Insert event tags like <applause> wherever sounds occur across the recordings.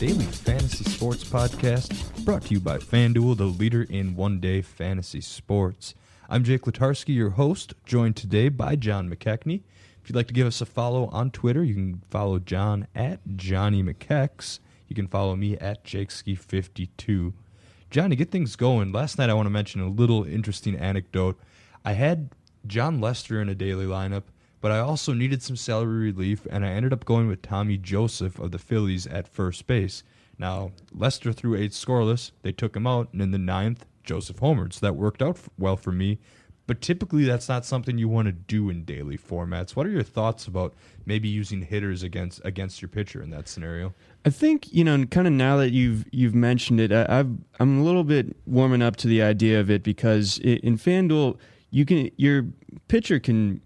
Daily Fantasy Sports Podcast, brought to you by FanDuel, the leader in one day fantasy sports. I'm Jake Letarski, your host, joined today by John McKechnie. If you'd like to give us a follow on Twitter, you can follow John at Johnny McKex. You can follow me at JakeSki52. John, to get things going, last night I want to mention a little interesting anecdote. I had Jon Lester in a daily lineup, but I also needed some salary relief, and I ended up going with Tommy Joseph of the Phillies at first base. Now, Lester threw eight scoreless. They took him out, and in the ninth, Joseph homered. So that worked out well for me. But typically, that's not something you want to do in daily formats. What are your thoughts about maybe using hitters against against your pitcher in that scenario? I think you know, kind of now that you've you've mentioned it, I, I've I'm a little bit warming up to the idea of it because in FanDuel, you can your pitcher can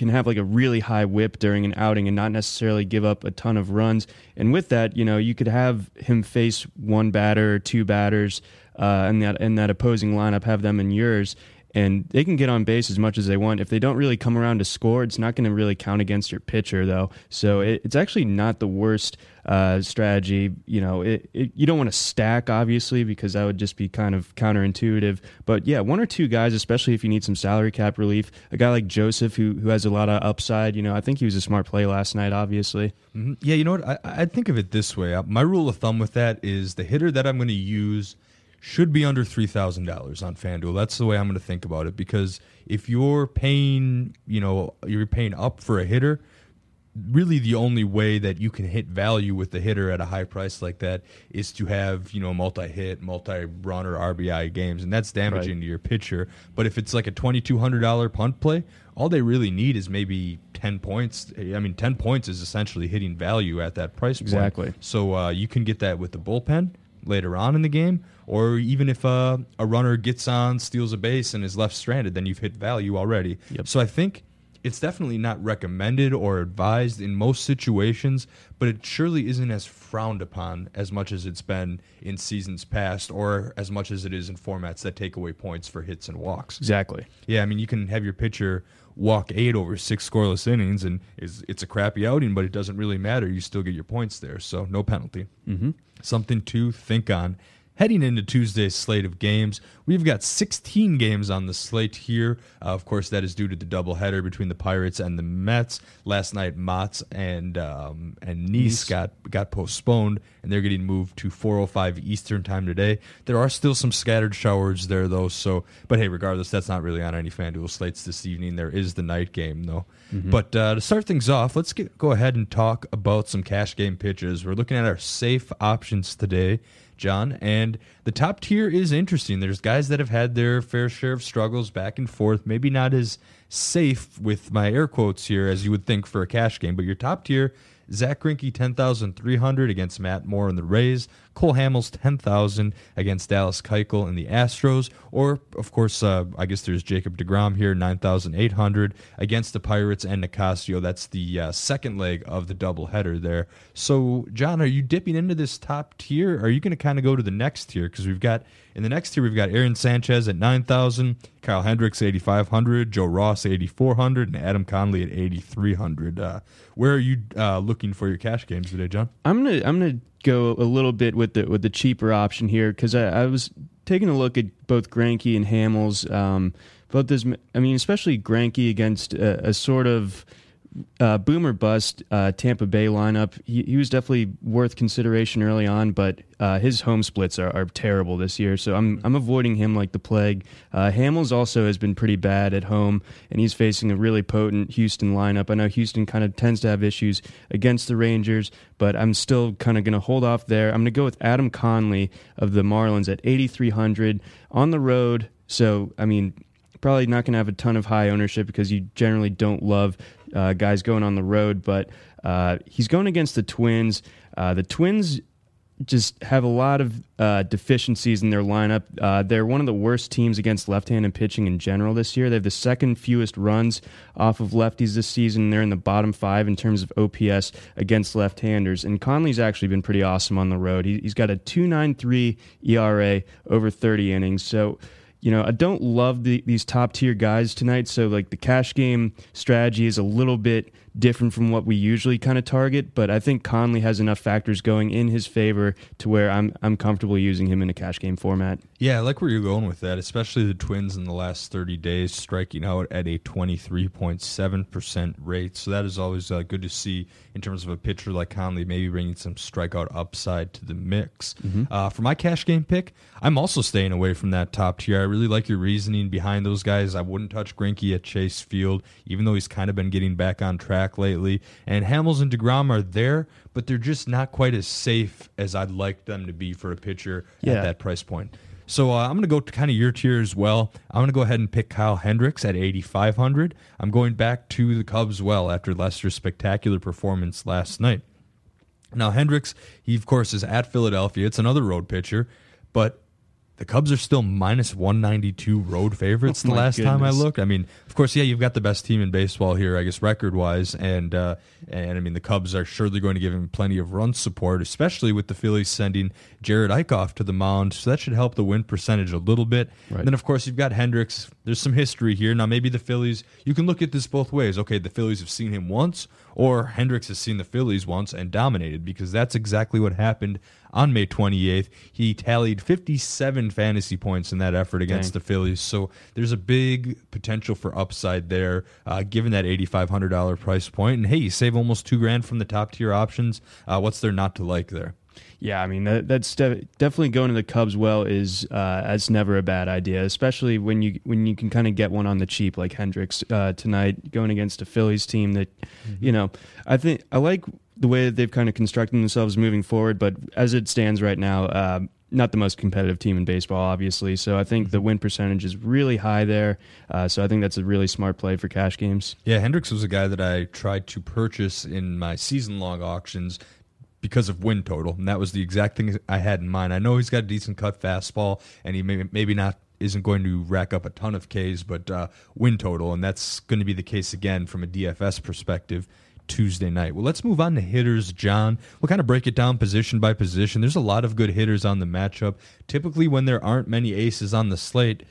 can have like a really high whip during an outing and not necessarily give up a ton of runs. And with that, you know, you could have him face one batter two batters, uh, and that in that opposing lineup, have them in yours. And they can get on base as much as they want. If they don't really come around to score, it's not going to really count against your pitcher, though. So it, it's actually not the worst uh, strategy. You know, it, it, you don't want to stack, obviously, because that would just be kind of counterintuitive. But yeah, one or two guys, especially if you need some salary cap relief. A guy like Joseph, who who has a lot of upside. You know, I think he was a smart play last night. Obviously, Mhm. Yeah, you know what? I, I think of it this way. Uh, My rule of thumb with that is the hitter that I'm going to use should be under three thousand dollars on FanDuel. That's the way I'm going to think about it. Because if you're paying, you know, you're paying up for a hitter, really the only way that you can hit value with the hitter at a high price like that is to have you know multi-hit, multi-run or RBI games, and that's damaging Right. to your pitcher. But if it's like a twenty-two hundred dollar punt play, all they really need is maybe ten points. I mean, ten points is essentially hitting value at that price. point. Exactly. So uh, you can get that with the bullpen later on in the game, or even if uh, a runner gets on, steals a base, and is left stranded, then you've hit value already. Yep. So I think it's definitely not recommended or advised in most situations, but it surely isn't as frowned upon as much as it's been in seasons past or as much as it is in formats that take away points for hits and walks. Exactly. Yeah, I mean, you can have your pitcher walk eight over six scoreless innings, and it's, it's a crappy outing, but it doesn't really matter. You still get your points there, so no penalty. Mm-hmm. Something to think on. Heading into Tuesday's slate of games, we've got 16 games on the slate here. Uh, of course, that is due to the doubleheader between the Pirates and the Mets. Last night, Matz and um, and Niese got got postponed, and they're getting moved to 4:05 Eastern time today. There are still some scattered showers there, though. So, but hey, regardless, that's not really on any FanDuel slates this evening. There is the night game, though. But uh, to start things off, let's get, go ahead and talk about some cash game pitches. We're looking at our safe options today. John. And the top tier is interesting. There's guys that have had their fair share of struggles back and forth, maybe not as safe with my air quotes here as you would think for a cash game, but your top tier. Zach Greinke, 10,300 against Matt Moore and the Rays. Cole Hamels, 10,000 against Dallas Keuchel and the Astros. Or, of course, uh, I guess there's Jacob DeGrom here, 9,800 against the Pirates and Nicasio. That's the uh, second leg of the doubleheader there. So, John, are you dipping into this top tier? Are you going to kind of go to the next tier? Because we've got, in the next tier, we've got Aaron Sanchez at 9,000, Kyle Hendricks, 8,500, Joe Ross, 8,400, and Adam Conley at 8,300. Uh, where are you uh, looking for your cash games today, John? I'm gonna I'm gonna go a little bit with the with the cheaper option here because I, I was taking a look at both Greinke and Hamels. Um, both this, I mean, especially Greinke against a, a sort of uh, boomer bust uh, Tampa Bay lineup. He, he was definitely worth consideration early on, but uh, his home splits are, are terrible this year. So I'm I'm avoiding him like the plague. Uh, Hamels also has been pretty bad at home, and he's facing a really potent Houston lineup. I know Houston kind of tends to have issues against the Rangers, but I'm still kind of going to hold off there. I'm going to go with Adam Conley of the Marlins at 8,300 on the road. So I mean probably not going to have a ton of high ownership because you generally don't love uh, guys going on the road. But uh, he's going against the Twins. Uh, the Twins just have a lot of uh, deficiencies in their lineup. Uh, they're one of the worst teams against left-handed pitching in general this year. They have the second fewest runs off of lefties this season. They're in the bottom five in terms of OPS against left-handers. And Conley's actually been pretty awesome on the road. He, he's got a 2.93 ERA over 30 innings. So you know, I don't love the, these top tier guys tonight. So, like, the cash game strategy is a little bit different from what we usually kind of target. But I think Conley has enough factors going in his favor to where I'm I'm comfortable using him in a cash game format. Yeah, I like where you're going with that, especially the Twins in the last 30 days striking out at a 23.7% rate. So that is always uh, good to see in terms of a pitcher like Conley, maybe bringing some strikeout upside to the mix. Uh, for my cash game pick, I'm also staying away from that top tier. I really like your reasoning behind those guys. I wouldn't touch Greinke at Chase Field, even though he's kind of been getting back on track lately. And Hamels and DeGrom are there, but they're just not quite as safe as I'd like them to be for a pitcher Yeah. at that price point. So uh, I'm going to go to kind of your tier as well. I'm going to go ahead and pick Kyle Hendricks at 8,500. I'm going back to the Cubs well after Lester's spectacular performance last night. Now Hendricks, he of course is at Philadelphia. It's another road pitcher, but the Cubs are still minus 192 road favorites <laughs> Oh, the last time I goodness. looked. I mean, of course, yeah, you've got the best team in baseball here, I guess, record wise, and uh, and I mean the Cubs are surely going to give him plenty of run support, especially with the Phillies sending Jerad Eickhoff to the mound, so that should help the win percentage a little bit. Right. Then, of course, you've got Hendricks. There's some history here. Now, maybe the Phillies. You can look at this both ways. Okay, the Phillies have seen him once, or Hendricks has seen the Phillies once and dominated, because that's exactly what happened on May 28th. He tallied 57 fantasy points in that effort against Dang. the Phillies. So there's a big potential for upside there, uh, given that $8,500 price point. And hey, you save almost two grand from the top tier options. Uh, what's there not to like there? Yeah, I mean that, that's de- definitely going to the Cubs well is uh, that's never a bad idea, especially when you when you can kind of get one on the cheap like Hendricks uh, tonight going against a Phillies team that you know I think I like the way that they've kind of constructed themselves moving forward, but as it stands right now. Uh, not the most competitive team in baseball, obviously. So I think the win percentage is really high there. Uh, so I think that's a really smart play for cash games. Yeah, Hendricks was a guy that I tried to purchase in my season long auctions because of win total, and that was the exact thing I had in mind. I know he's got a decent cut fastball, and he may maybe not isn't going to rack up a ton of Ks, but uh, win total, and that's going to be the case again from a DFS perspective. Tuesday night. Well, let's move on to hitters, John. We'll kind of break it down position by position. There's a lot of good hitters on the matchup. Typically, when there aren't many aces on the slate,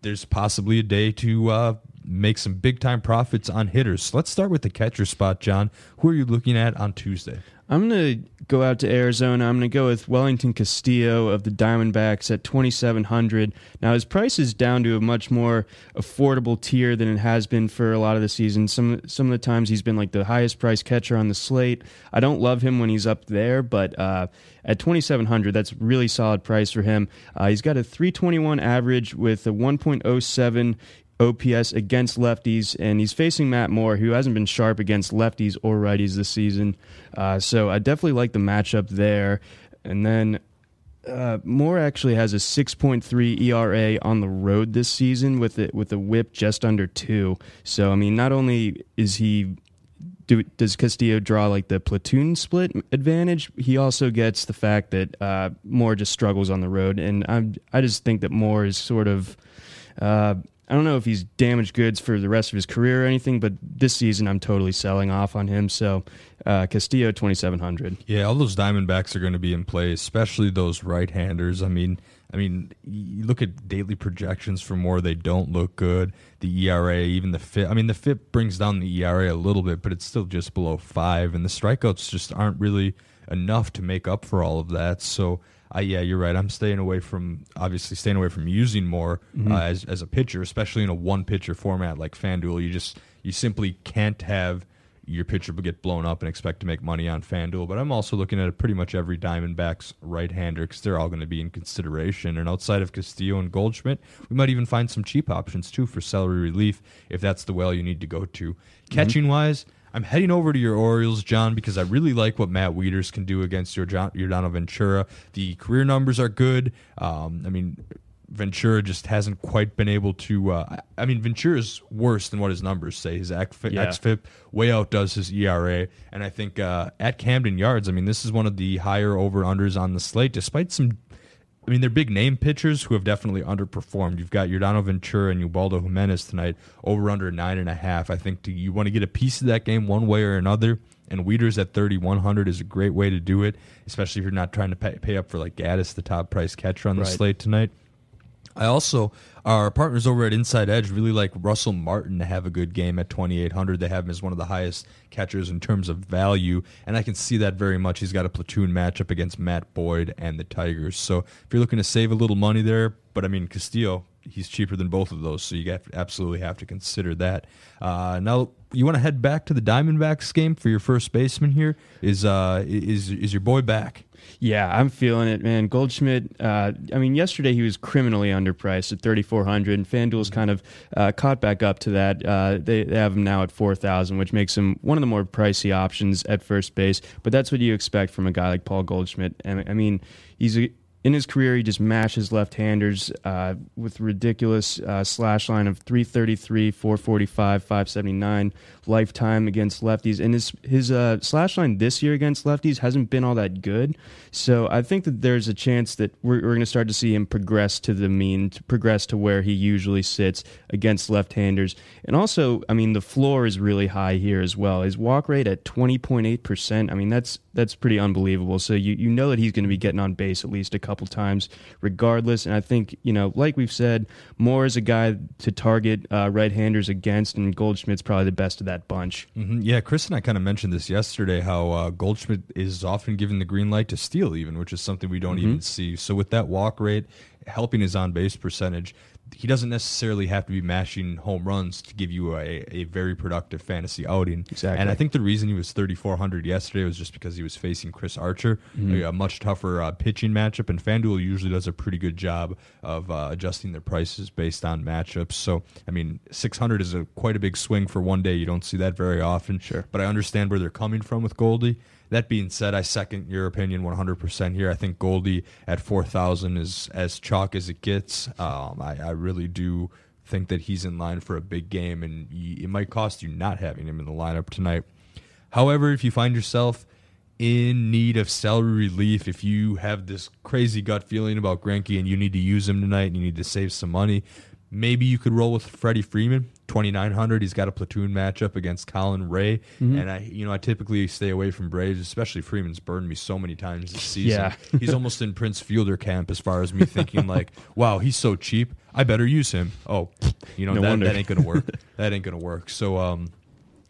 there's possibly a day to uh, make some big time profits on hitters. So let's start with the catcher spot, John. Who are you looking at on Tuesday? I'm going to go out to Arizona. I'm going to go with Welington Castillo of the Diamondbacks at 2700. Now his price is down to a much more affordable tier than it has been for a lot of the season. Some some of the times he's been like the highest price catcher on the slate. I don't love him when he's up there, but uh, at 2700 that's really solid price for him. Uh, he's got a 321 average with a 1.07 OPS against lefties, and he's facing Matt Moore, who hasn't been sharp against lefties or righties this season. Uh, so I definitely like the matchup there. And then uh, Moore actually has a 6.3 ERA on the road this season with it with a WHIP just under two. So I mean, not only is he do, does Castillo draw like the platoon split advantage? He also gets the fact that uh, Moore just struggles on the road, and I I just think that Moore is sort of. Uh, I don't know if he's damaged goods for the rest of his career or anything, but this season I'm totally selling off on him. So uh, Castillo 2700. Yeah, all those Diamondbacks are going to be in play, especially those right-handers. I mean, I mean, you look at daily projections for Moore; they don't look good. The ERA, even the FIP. I mean, the FIP brings down the ERA a little bit, but it's still just below five, and the strikeouts just aren't really enough to make up for all of that. So I, yeah, you're right. I'm staying away from obviously staying away from using Moore mm-hmm. uh, as as a pitcher, especially in a one pitcher format like FanDuel. You just you simply can't have your pitcher get blown up and expect to make money on FanDuel. But I'm also looking at pretty much every Diamondbacks right hander because they're all going to be in consideration. And outside of Castillo and Goldschmidt, we might even find some cheap options too for salary relief if that's the well you need to go to. Mm-hmm. Catching wise, I'm heading over to your Orioles, John, because I really like what Matt Wieters can do against your John Yordano Ventura. The career numbers are good. Um, I mean, Ventura just hasn't quite been able to. Uh, I mean, Ventura's worse than what his numbers say. His XFIP, yeah. XFIP way outdoes his ERA, and I think uh, at Camden Yards, I mean, this is one of the higher over unders on the slate, despite some I mean, they're big name pitchers who have definitely underperformed. You've got Yordano Ventura and Ubaldo Jimenez tonight, over under nine and a half. I think to, you want to get a piece of that game one way or another. And Wieters at 3,100 is a great way to do it, especially if you're not trying to pay, pay up for like Gattis, the top price catcher on the right. slate tonight. I also our partners over at Inside Edge really like Russell Martin to have a good game at 2800. They have him as one of the highest catchers in terms of value, and I can see that very much. He's got a platoon matchup against Matt Boyd and the Tigers. So if you're looking to save a little money there, but I mean Castillo, he's cheaper than both of those, so you absolutely have to consider that. Uh, now you want to head back to the Diamondbacks game for your first baseman here. Is uh, is is your boy back? Yeah, I'm feeling it, man. Goldschmidt. Uh, I mean, yesterday he was criminally underpriced at 3,400, and FanDuel's kind of uh, caught back up to that. Uh, they, they, have him now at 4,000, which makes him one of the more pricey options at first base. But that's what you expect from a guy like Paul Goldschmidt. And I mean, he's a, in his career, he just mashes left-handers uh, with ridiculous uh, slash line of 333, 445, 579 lifetime against lefties. And his his uh, slash line this year against lefties hasn't been all that good. So I think that there's a chance that we're, we're going to start to see him progress to the mean, to progress to where he usually sits against left-handers. And also, I mean, the floor is really high here as well. His walk rate at 20.8%. I mean, that's that's pretty unbelievable. So you, you know that he's going to be getting on base at least a couple times, regardless. And I think you know, like we've said, Moore is a guy to target uh, right-handers against, and Goldschmidt's probably the best of that bunch. Mm-hmm. Yeah, Chris and I kind of mentioned this yesterday. How uh, Goldschmidt is often given the green light to steal, even, which is something we don't mm-hmm. even see. So with that walk rate helping his on base percentage, he doesn't necessarily have to be mashing home runs to give you a, a very productive fantasy outing. Exactly. And I think the reason he was 3,400 yesterday was just because he was facing Chris Archer, mm-hmm. a, a, much tougher uh, pitching matchup. And FanDuel usually does a pretty good job of uh, adjusting their prices based on matchups. So, I mean, 600 is a quite a big swing for one day. You don't see that very often. Sure. But I understand where they're coming from with Goldie. That being said, I second your opinion 100% here. I think Goldie at 4,000 is as chalk as it gets. Um, I, I, really do think that he's in line for a big game, and it might cost you not having him in the lineup tonight. However, if you find yourself in need of salary relief, if you have this crazy gut feeling about Greinke and you need to use him tonight and you need to save some money, maybe you could roll with Freddie Freeman, twenty nine hundred. He's got a platoon matchup against Colin Rea, Mm-hmm. and I, you know, I typically stay away from Braves, especially Freeman's burned me so many times this season. Yeah. <laughs> he's almost in Prince Fielder camp as far as me thinking like, <laughs> wow, he's so cheap. I better use him. Oh, you know No that, that ain't gonna work. <laughs> that ain't gonna work. So, um,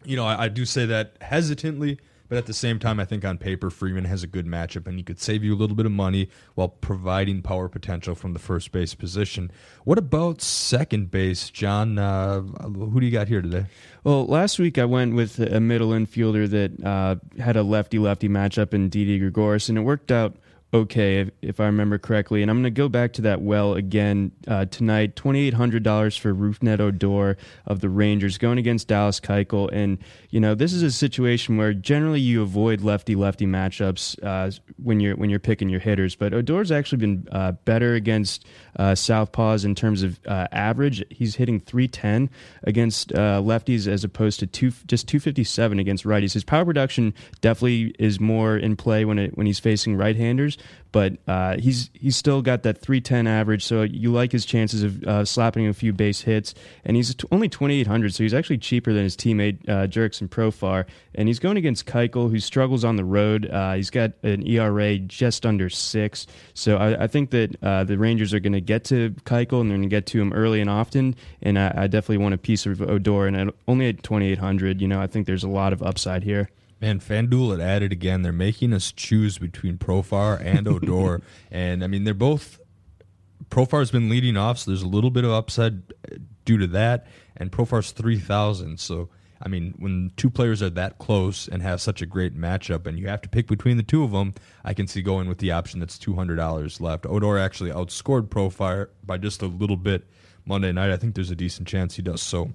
you know, I, I do say that hesitantly, but at the same time, I think on paper Freeman has a good matchup, and he could save you a little bit of money while providing power potential from the first base position. What about second base, John? Uh, who do you got here today? Well, last week I went with a middle infielder that uh, had a lefty lefty matchup in Didi Gregorius, and it worked out okay, if, if I remember correctly. And I'm going to go back to that well again uh, tonight. $2,800 for Rougned Odor of the Rangers going against Dallas Keuchel. And, you know, this is a situation where generally you avoid lefty lefty matchups uh, when you're when you're picking your hitters. But Odor's actually been uh, better against uh, Southpaws in terms of uh, average. He's hitting 310 against uh, lefties as opposed to two, just 257 against righties. His power production definitely is more in play when it when he's facing right-handers, but uh, he's he's still got that 310 average. So you like his chances of uh, slapping a few base hits, and he's only 2,800, so he's actually cheaper than his teammate uh, Jurickson Profar, and he's going against Keuchel, who struggles on the road. Uh, he's got an ERA just under six, so I, I think that uh, the Rangers are going to get to Keuchel and they're going to get to him early and often, and I, I definitely want a piece of Odor, and at, only at 2,800, you know, I think there's a lot of upside here. Man, FanDuel had added again. They're making us choose between Profar and Odor, <laughs> and I mean they're both. Profar's been leading off, so there's a little bit of upside uh, due to that, and Profar's three thousand. So I mean, when two players are that close and have such a great matchup, and you have to pick between the two of them, I can see going with the option that's two hundred dollars left. Odor actually outscored Profar by just a little bit Monday night. I think there's a decent chance he does so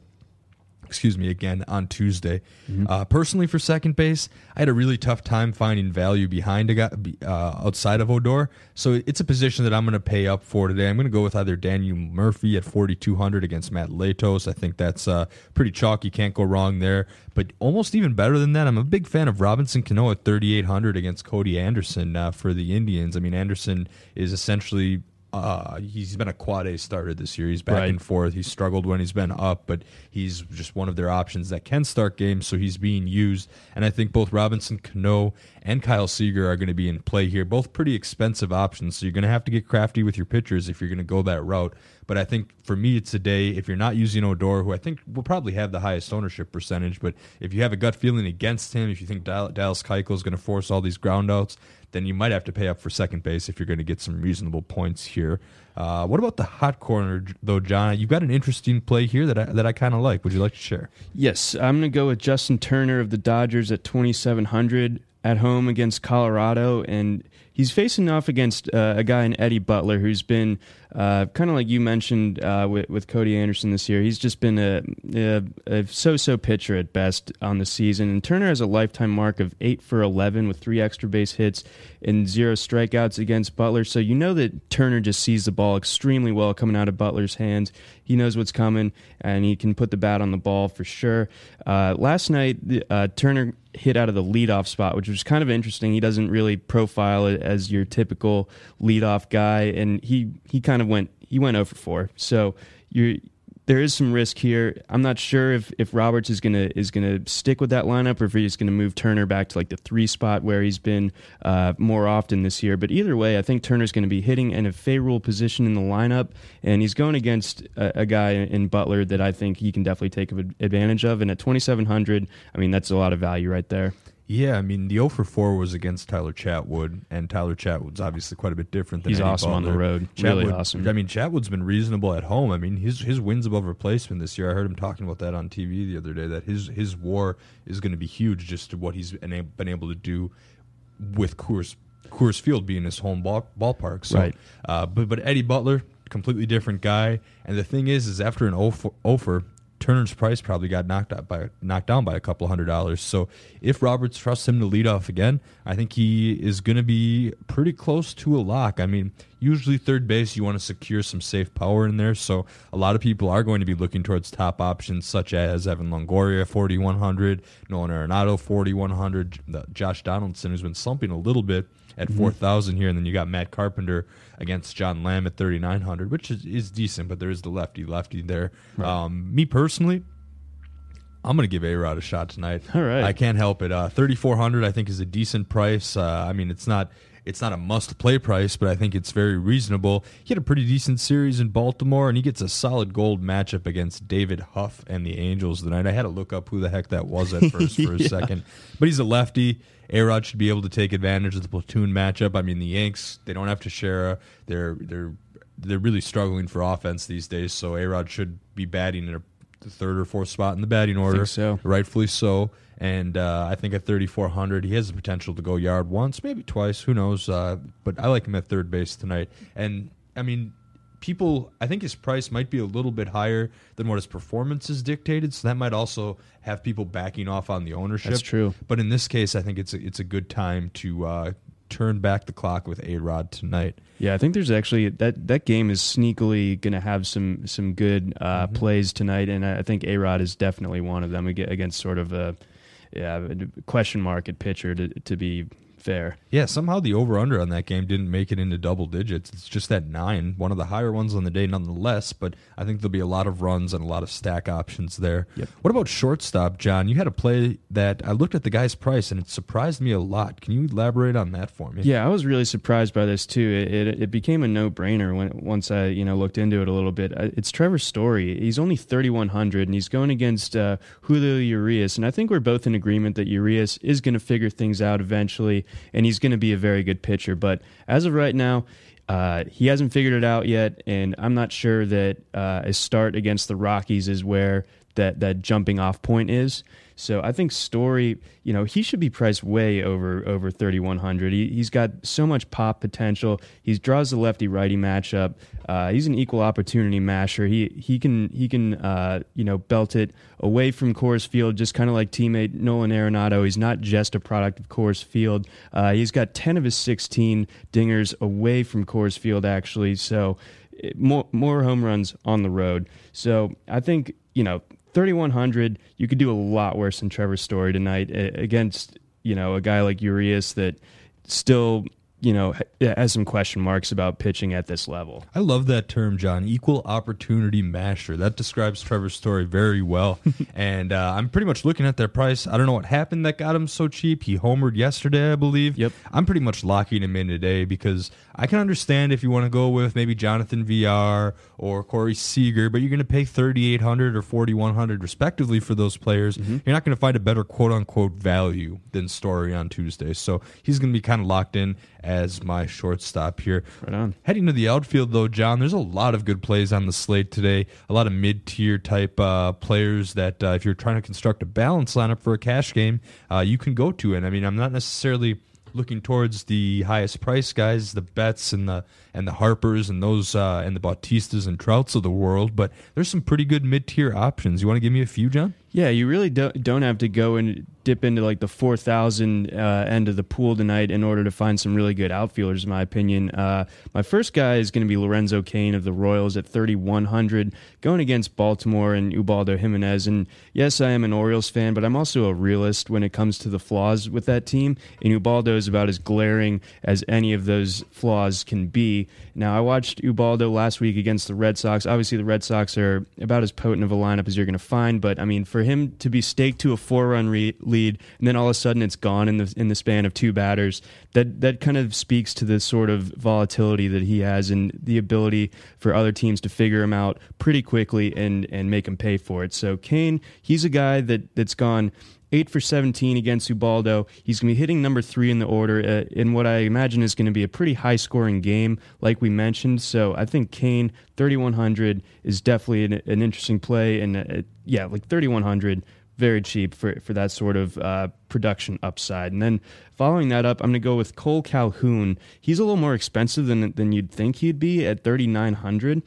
excuse me, again on Tuesday. Uh, personally, for second base, I had a really tough time finding value behind a guy uh, outside of Odor. So it's a position that I'm going to pay up for today. I'm going to go with either Daniel Murphy at 4,200 against Matt Latos. I think that's uh, pretty chalky. Can't go wrong there. But almost even better than that, I'm a big fan of Robinson Cano at 3,800 against Cody Anderson uh, for the Indians. I mean, Anderson is essentially uh, he's been a quad A starter this year. He's back Right. and forth. He's struggled when he's been up, but he's just one of their options that can start games, so he's being used. And I think both Robinson Cano and Kyle Seager are going to be in play here. Both pretty expensive options, so you're going to have to get crafty with your pitchers if you're going to go that route. But I think for me, it's a day if you're not using Odor, who I think will probably have the highest ownership percentage. But if you have a gut feeling against him, if you think Dallas Keuchel is going to force all these groundouts, then you might have to pay up for second base if you're going to get some reasonable points here. Uh, what about the hot corner, though, John? You've got an interesting play here that I, that I kind of like. Would you like to share? Yes, I'm going to go with Justin Turner of the Dodgers at 2,700 at home against Colorado, and he's facing off against uh, a guy in Eddie Butler who's been uh, kind of like you mentioned uh, with, with Cody Anderson this year. He's just been a, a, a so-so pitcher at best on the season, and Turner has a lifetime mark of eight for 11 with three extra base hits and zero strikeouts against Butler. So you know that Turner just sees the ball extremely well coming out of Butler's hands. He knows what's coming, and he can put the bat on the ball for sure. Uh, last night, uh, Turner hit out of the leadoff spot, which was kind of interesting. He doesn't really profile it as your typical leadoff guy, and he he kind of went he went over four. So you there is some risk here. I'm not sure if, if Roberts is gonna is gonna stick with that lineup or if he's gonna move Turner back to like the three spot where he's been uh, more often this year. But either way, I think Turner's gonna be hitting in a favorable position in the lineup, and he's going against a, a guy in Butler that I think he can definitely take advantage of. And at 2,700, I mean that's a lot of value right there. Yeah, I mean the 0 for 4 was against Tyler Chatwood, and Tyler Chatwood's obviously quite a bit different than He's Eddie awesome on the Butler. road. Really awesome. I mean Chatwood's been reasonable at home. I mean his his wins above replacement this year. I heard him talking about that on TV the other day. That his his WAR is going to be huge just to what he's been able, been able to do with Coors Coors Field being his home ball, ballpark. So, Right. uh, but but Eddie Butler, completely different guy. And the thing is, is after an 0 for, 0 for Turner's price probably got knocked out by knocked down by a couple hundred dollars. So if Roberts trusts him to lead off again, I think he is going to be pretty close to a lock. I mean, usually third base you want to secure some safe power in there, so a lot of people are going to be looking towards top options such as Evan Longoria 4100, Nolan Arenado 4100, Josh Donaldson who's been slumping a little bit at mm-hmm. 4,000 here. And then you got Matt Carpenter against John Lamb at 3,900, which is, is decent, but there is the lefty lefty there. Right. Um, me personally, I'm going to give A Rod a shot tonight. All right. I can't help it. Uh, 3,400, I think, is a decent price. Uh, I mean, it's not it's not a must play price, but I think it's very reasonable. He had a pretty decent series in Baltimore, and he gets a solid gold matchup against David Huff and the Angels tonight. I had to look up who the heck that was at first for a <laughs> yeah. second, but he's a lefty. Arod should be able to take advantage of the platoon matchup. I mean, the Yanks they don't have to share. They're they're they're really struggling for offense these days. So Arod should be batting in a, the third or fourth spot in the batting order. so rightfully so. And uh, I think at 3,400, he has the potential to go yard once, maybe twice. Who knows? Uh, but I like him at third base tonight. And I mean, people, I think his price might be a little bit higher than what his performance is dictated. So that might also have people backing off on the ownership. That's true. But in this case, I think it's a, it's a good time to uh, turn back the clock with A Rod tonight. Yeah, I think there's actually that that game is sneakily going to have some some good uh, mm-hmm. plays tonight, and I think A Rod is definitely one of them against sort of a yeah a question mark at pitcher to to be fair. Yeah, somehow the over under on that game didn't make it into double digits. It's just that nine, one of the higher ones on the day nonetheless, but I think there'll be a lot of runs and a lot of stack options there. Yep. What about shortstop, John? You had a play that I looked at the guy's price and it surprised me a lot. Can you elaborate on that for me? Yeah, I was really surprised by this too. It, it, it became a no brainer when once I you know looked into it a little bit. Uh, it's Trevor Story. He's only 3,100 and he's going against uh, Julio Urias, and I think we're both in agreement that Urias is going to figure things out eventually and he's going to be a very good pitcher. But as of right now, uh, he hasn't figured it out yet, and I'm not sure that uh, a start against the Rockies is where that that jumping off point is. So I think Story, you know, he should be priced way over over 3100. He, he's got so much pop potential. He draws the lefty righty matchup. Uh, he's an equal opportunity masher. He he can he can uh, you know belt it away from Coors Field, just kind of like teammate Nolan Arenado. He's not just a product of Coors Field. Uh, he's got 10 of his 16 dingers away from Coors Field actually. So more more home runs on the road. So I think you know 3100, you could do a lot worse than Trevor Story tonight against, you know, a guy like Urias that still you know, has some question marks about pitching at this level. I love that term, John. Equal opportunity masher. That describes Trevor's story very well. <laughs> and uh, I'm pretty much looking at their price. I don't know what happened that got him so cheap. He homered yesterday, I believe. Yep. I'm pretty much locking him in today because I can understand if you want to go with maybe Jonathan Villar or Corey Seager, but you're going to pay 3800 or 4100 respectively for those players. Mm-hmm. You're not going to find a better quote unquote value than Story on Tuesday. So he's going to be kind of locked in as my shortstop here. Right on. Heading to the outfield, though, John, there's a lot of good plays on the slate today. A lot of mid tier type uh, players that, uh, if you're trying to construct a balance lineup for a cash game, uh, you can go to. And I mean, I'm not necessarily looking towards the highest price guys, the Betts and the and the Harpers and those uh, and the Bautistas and Trouts of the world, but there's some pretty good mid tier options. You want to give me a few, John? Yeah, you really don't don't have to go and dip into like the four thousand uh, end of the pool tonight in order to find some really good outfielders. In my opinion, uh, my first guy is going to be Lorenzo Cain of the Royals at thirty one hundred, going against Baltimore and Ubaldo Jimenez. And yes, I am an Orioles fan, but I'm also a realist when it comes to the flaws with that team. And Ubaldo is about as glaring as any of those flaws can be. Now, I watched Ubaldo last week against the Red Sox. Obviously, the Red Sox are about as potent of a lineup as you're going to find, but I mean, for him to be staked to a four-run re- lead and then all of a sudden it's gone in the in the span of two batters, that that kind of speaks to the sort of volatility that he has and the ability for other teams to figure him out pretty quickly and and make him pay for it. So Cain, he's a guy that that's gone eight for 17 against Ubaldo. He's going to be hitting number three in the order uh, in what I imagine is going to be a pretty high scoring game, like we mentioned. So I think Cain, 3,100 is definitely an, an interesting play. And uh, yeah, like 3,100, very cheap for, for that sort of uh, production upside. And then following that up, I'm going to go with Cole Calhoun. He's a little more expensive than, than you'd think he'd be at 3,900.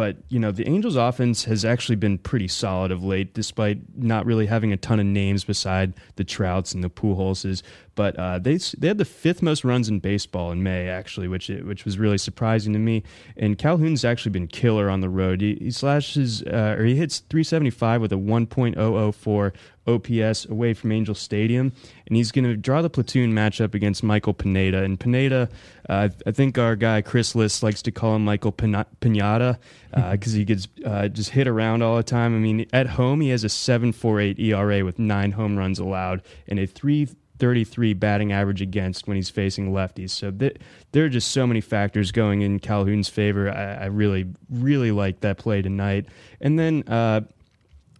But you know the Angels' offense has actually been pretty solid of late, despite not really having a ton of names beside the Trouts and the Pujolses. But uh, they they had the fifth most runs in baseball in May, actually, which which was really surprising to me. And Calhoun's actually been killer on the road. He, he slashes uh, or he hits 375 with a 1.004 OPS away from Angel Stadium, and he's going to draw the platoon matchup against Michael Pineda. And Pineda, uh, I think our guy Chris Liss likes to call him Michael Pinata because uh, he gets uh, just hit around all the time. I mean, at home he has a 7.48 ERA with nine home runs allowed and a 3.33 batting average against when he's facing lefties. So th- there are just so many factors going in Calhoun's favor. I, I really, really like that play tonight. And then uh,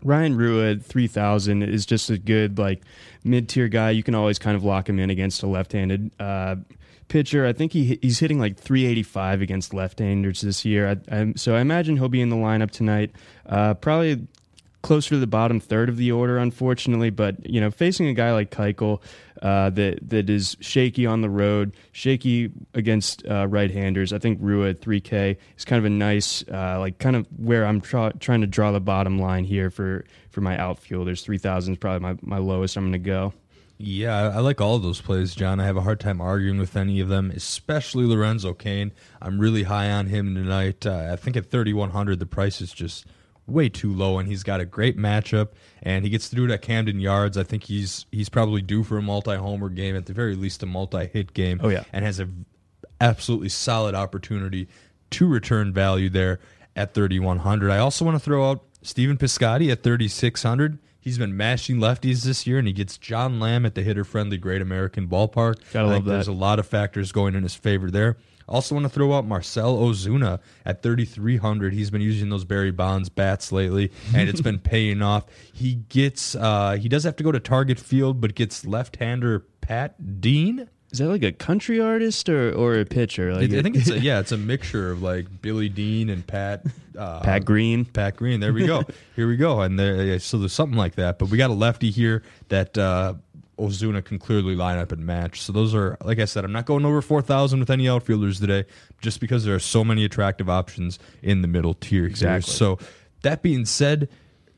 Ryan Rua 3000 is just a good like mid-tier guy. You can always kind of lock him in against a left-handed uh, pitcher. I think he he's hitting like 385 against left-handers this year. I, I, so I imagine he'll be in the lineup tonight. Uh, probably closer to the bottom third of the order, unfortunately. But you know, facing a guy like Keuchel uh, that that is shaky on the road, shaky against uh, right-handers, I think Rua at 3K is kind of a nice, uh, like kind of where I'm tra- trying to draw the bottom line here for for my outfielders. 3,000 is probably my, my lowest I'm going to go. Yeah, I like all of those plays, John. I have a hard time arguing with any of them, especially Lorenzo Cain. I'm really high on him tonight. Uh, I think at 3,100, the price is just – way too low, and he's got a great matchup, and he gets to do it at Camden Yards. I think he's he's probably due for a multi-homer game, at the very least a multi-hit game. Oh yeah, and has a absolutely solid opportunity to return value there at 3100. I also want to throw out Stephen Piscotty at 3600. He's been mashing lefties this year, and he gets John Lamb at the hitter-friendly Great American Ballpark. Gotta I love that. There's a lot of factors going in his favor there. Also, want to throw out Marcell Ozuna at 3,300. He's been using those Barry Bonds bats lately, and it's been <laughs> paying off. He gets, uh, he does have to go to Target Field, but gets left-hander Pat Dean. Is that like a country artist or, or a pitcher? Like I think it's a, <laughs> yeah, it's a mixture of like Billy Dean and Pat uh, Pat Green. Pat Green. There we go. <laughs> Here we go. And there, so there's something like that. But we got a lefty here that uh, Ozuna can clearly line up and match. So those are, like I said, I'm not going over 4,000 with any outfielders today, just because there are so many attractive options in the middle tier. Exactly. Here. So that being said,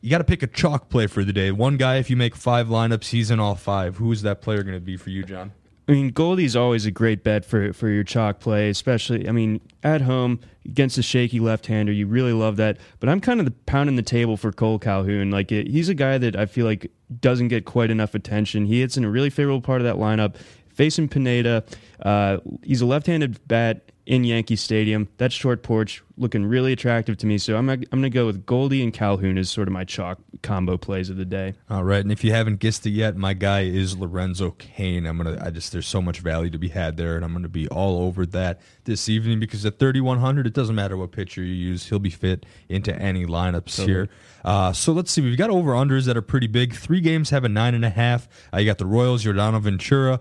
you got to pick a chalk play for the day. One guy, if you make five lineups, he's in all five. Who is that player going to be for you, John? I mean, Goldie's always a great bet for for your chalk play, especially. I mean, at home against a shaky left-hander, you really love that. But I'm kind of the pounding the table for Cole Calhoun. Like, it, he's a guy that I feel like doesn't get quite enough attention. He hits in a really favorable part of that lineup. Facing Pineda, uh, he's a left-handed bat in Yankee Stadium. That short porch looking really attractive to me. So I'm I'm going to go with Goldie and Calhoun as sort of my chalk combo plays of the day. All right, and if you haven't guessed it yet, my guy is Lorenzo Cain. I'm gonna I just there's so much value to be had there, and I'm gonna be all over that this evening because at 3100, it doesn't matter what pitcher you use, he'll be fit into any lineups totally. here. Uh, so let's see, we've got over unders that are pretty big. Three games have a nine and a half. Uh, you got the Royals, Yordano Ventura.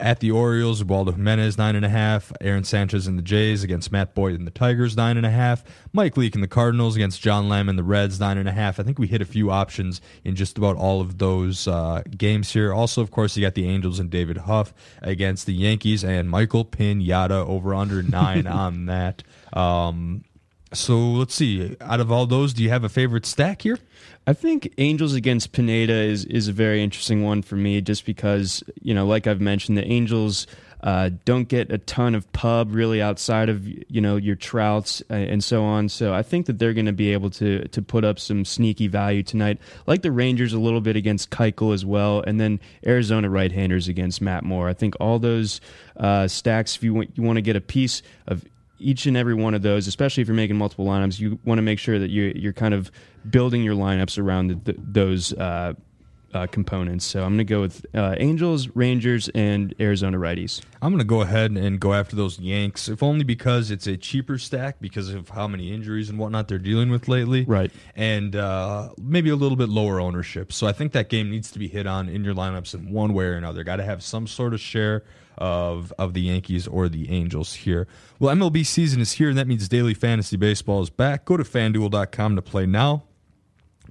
At the Orioles, Ubaldo Jimenez nine and a half. Aaron Sanchez and the Jays against Matt Boyd and the Tigers nine and a half. Mike Leake and the Cardinals against John Lamb and the Reds nine and a half. I think we hit a few options in just about all of those uh, games here. Also, of course, you got the Angels and David Huff against the Yankees and Michael Pinata over under nine <laughs> on that. Um, so let's see. Out of all those, do you have a favorite stack here? I think Angels against Pineda is is a very interesting one for me, just because you know, like I've mentioned, the Angels uh, don't get a ton of pub really outside of you know your Trouts uh, and so on. So I think that they're going to be able to to put up some sneaky value tonight, like the Rangers a little bit against Keuchel as well, and then Arizona right-handers against Matt Moore. I think all those uh, stacks, if you want you want to get a piece of each and every one of those, especially if you're making multiple lineups, you want to make sure that you, you're kind of building your lineups around the, the, those uh, uh, components. So I'm going to go with uh, Angels, Rangers, and Arizona righties. I'm going to go ahead and go after those Yanks, if only because it's a cheaper stack because of how many injuries and whatnot they're dealing with lately. Right. And uh, maybe a little bit lower ownership. So I think that game needs to be hit on in your lineups in one way or another. Got to have some sort of share of of the Yankees or the Angels here. Well, MLB season is here, and that means daily fantasy baseball is back. Go to fanduel.com to play now.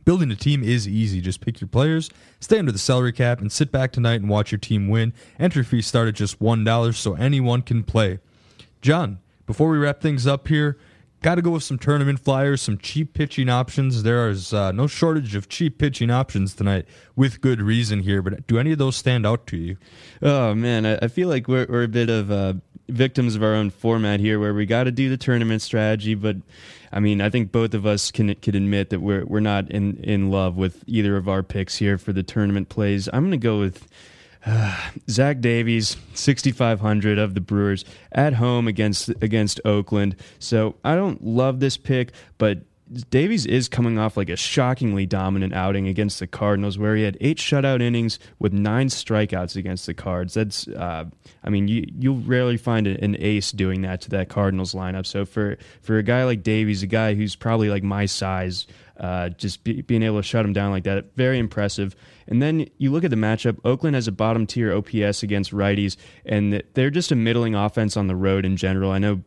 Building a team is easy. Just pick your players, stay under the salary cap, and sit back tonight and watch your team win. Entry fees start at just $1, so anyone can play. John, before we wrap things up here, got to go with some tournament flyers, some cheap pitching options. There is uh, no shortage of cheap pitching options tonight, with good reason here. But do any of those stand out to you? Oh man, I, I feel like we're, we're a bit of uh, victims of our own format here, where we got to do the tournament strategy. But I mean, I think both of us can can admit that we're we're not in in love with either of our picks here for the tournament plays. I'm going to go with. <sighs> Zach Davies, 6,500 of the Brewers at home against against Oakland. So I don't love this pick, but Davies is coming off like a shockingly dominant outing against the Cardinals, where he had eight shutout innings with nine strikeouts against the Cards. That's, uh, I mean, you you'll rarely find an ace doing that to that Cardinals lineup. So for for a guy like Davies, a guy who's probably like my size, uh, just be, being able to shut him down like that, very impressive. And then you look at the matchup. Oakland has a bottom tier OPS against righties, and they're just a middling offense on the road in general. I know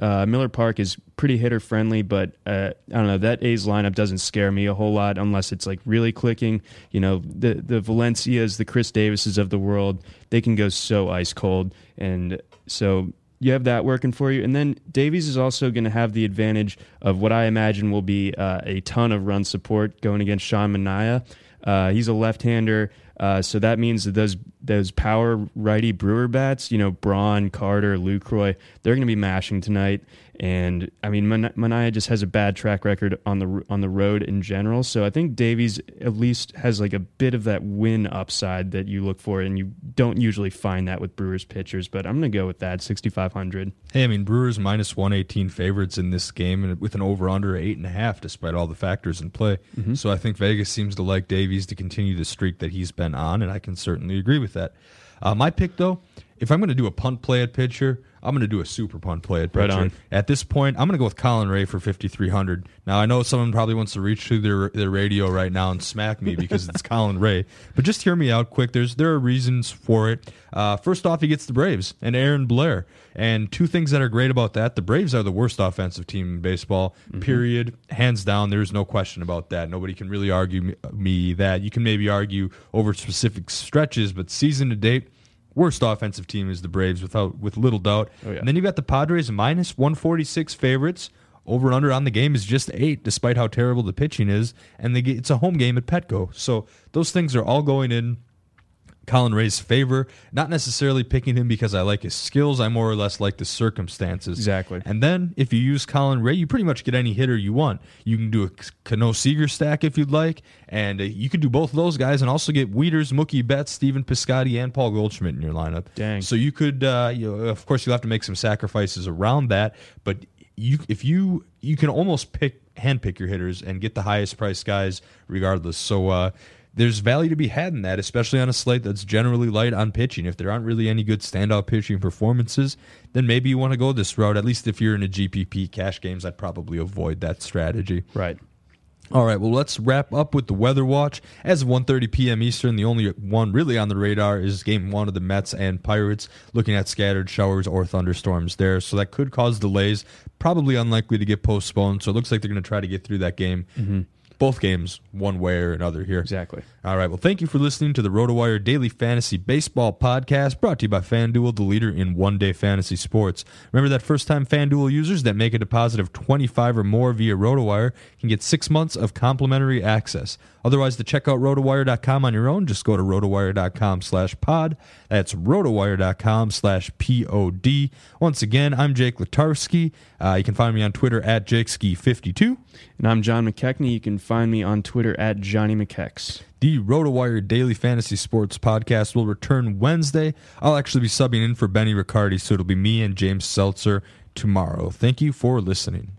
uh, Miller Park is pretty hitter friendly, but uh, I don't know that A's lineup doesn't scare me a whole lot unless it's like really clicking. You know, the the Valencias, the Khris Davises of the world, they can go so ice cold, and so you have that working for you. And then Davies is also going to have the advantage of what I imagine will be uh, a ton of run support going against Sean Manaea. Uh, he's a left-hander, uh, so that means that those those power righty Brewer bats, you know, Braun, Carter, Lucroy, they're going to be mashing tonight. And I mean, Man- just has a bad track record on the on the road in general. So I think Davies at least has like a bit of that win upside that you look for, and you don't usually find that with Brewers pitchers. But I'm going to go with that 6,500. Hey, I mean, Brewers minus 118 favorites in this game, and with an over under eight and a half, despite all the factors in play. Mm-hmm. So I think Vegas seems to like Davies to continue the streak that he's been on, and I can certainly agree with that. Uh, my pick, though, if I'm going to do a punt play at pitcher, I'm going to do a super punt play at pitcher. Right on. At this point, I'm going to go with Colin Rea for 5,300. Now, I know someone probably wants to reach through their their radio right now and smack me because it's <laughs> Colin Rea, but just hear me out quick. There's there are reasons for it. Uh, first off, he gets the Braves and Aaron Blair, and two things that are great about that: the Braves are the worst offensive team in baseball. Mm-hmm. Period, hands down. There's no question about that. Nobody can really argue me that. You can maybe argue over specific stretches, but season to date worst offensive team is the Braves without with little doubt. Oh, yeah. And then you've got the Padres minus 146 favorites. Over and under on the game is just eight, despite how terrible the pitching is. And they get, it's a home game at Petco. So those things are all going in Colin Rea's favor. Not necessarily picking him because I like his skills. I more or less like the circumstances. Exactly. And then if you use Colin Ray, you pretty much get any hitter you want. You can do a Cano Seager stack if you'd like, and uh, you could do both of those guys and also get Wieters, Mookie Betts, Stephen Piscotty, and Paul Goldschmidt in your lineup. Dang. So you could, uh, you know, of course, you'll have to make some sacrifices around that, but you if you you can almost pick handpick your hitters and get the highest price guys regardless. So uh, there's value to be had in that, especially on a slate that's generally light on pitching. If there aren't really any good standout pitching performances, then maybe you want to go this route. At least if you're in a GPP cash games, I'd probably avoid that strategy. Right. All right, well, let's wrap up with the weather watch. As of 1.30 p.m. Eastern, the only one really on the radar is game one of the Mets and Pirates, looking at scattered showers or thunderstorms there. So that could cause delays, probably unlikely to get postponed. So it looks like they're going to try to get through that game. Mm-hmm both games one way or another here. Exactly. All right. Well, thank you for listening to the RotoWire Daily Fantasy Baseball Podcast brought to you by FanDuel, the leader in one day fantasy sports. Remember that first time FanDuel users that make a deposit of 25 or more via RotoWire can get six months of complimentary access. Otherwise, to check out rotowire.com on your own, just go to rotowire.com slash pod. That's rotowire.com slash pod. Once again, I'm Jake Letarski. Uh, you can find me on Twitter at JakeSki52. And I'm John McKechnie. You can find me on Twitter at Johnny McKechs. The RotoWire Daily Fantasy Sports Podcast will return Wednesday. I'll actually be subbing in for Benny Riccardi, so it'll be me and James Seltzer tomorrow. Thank you for listening.